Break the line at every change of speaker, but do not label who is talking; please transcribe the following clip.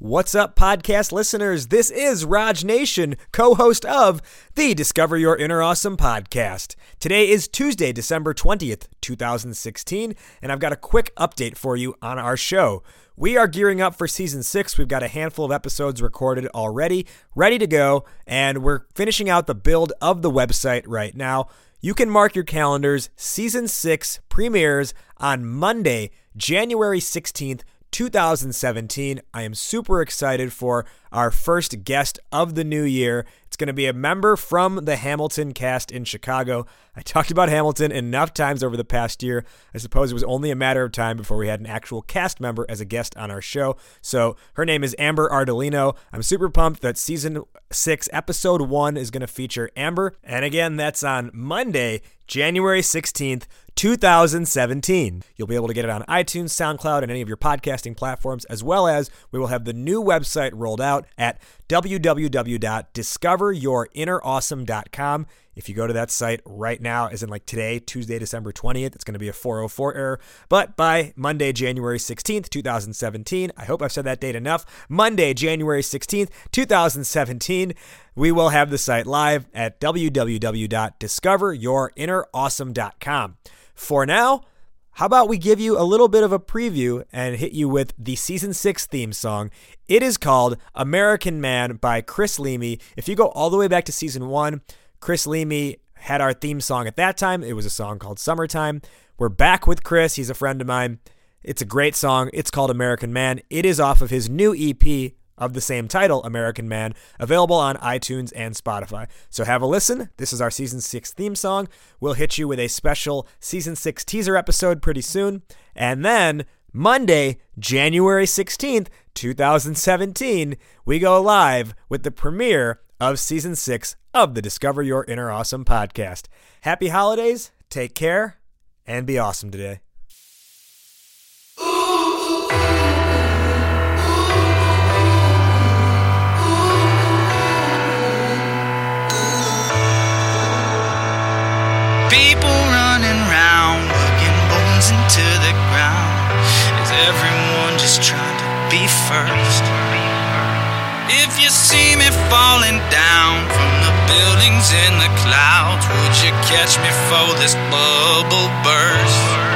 What's up, podcast listeners? This is Raj Nation, co host of the Discover Your Inner Awesome podcast. Today is Tuesday, December 20th, 2016, and I've got a quick update for you on our show. We are gearing up for season six. We've got a handful of episodes recorded already, ready to go, and we're finishing out the build of the website right now. You can mark your calendars. Season six premieres on Monday, January 16th. 2017. I am super excited for our first guest of the new year. It's going to be a member from the Hamilton cast in Chicago. I talked about Hamilton enough times over the past year. I suppose it was only a matter of time before we had an actual cast member as a guest on our show. So her name is Amber Ardolino. I'm super pumped that season six, episode one, is going to feature Amber. And again, that's on Monday, January 16th. 2017. You'll be able to get it on iTunes, SoundCloud, and any of your podcasting platforms, as well as we will have the new website rolled out at www.discoveryourinnerawesome.com. If you go to that site right now, as in like today, Tuesday, December 20th, it's going to be a 404 error. But by Monday, January 16th, 2017, I hope I've said that date enough. Monday, January 16th, 2017, we will have the site live at www.discoveryourinnerawesome.com. For now, how about we give you a little bit of a preview and hit you with the season six theme song? It is called American Man by Chris Leamy. If you go all the way back to season one, Chris Leamy had our theme song at that time. It was a song called Summertime. We're back with Chris. He's a friend of mine. It's a great song. It's called American Man. It is off of his new EP, of the same title, American Man, available on iTunes and Spotify. So have a listen. This is our season six theme song. We'll hit you with a special season six teaser episode pretty soon. And then Monday, January 16th, 2017, we go live with the premiere of season six of the Discover Your Inner Awesome podcast. Happy holidays, take care, and be awesome today.
People running round, working bones into the ground. Is everyone just trying to be first? Down from the buildings in the clouds, would you catch me for this bubble burst?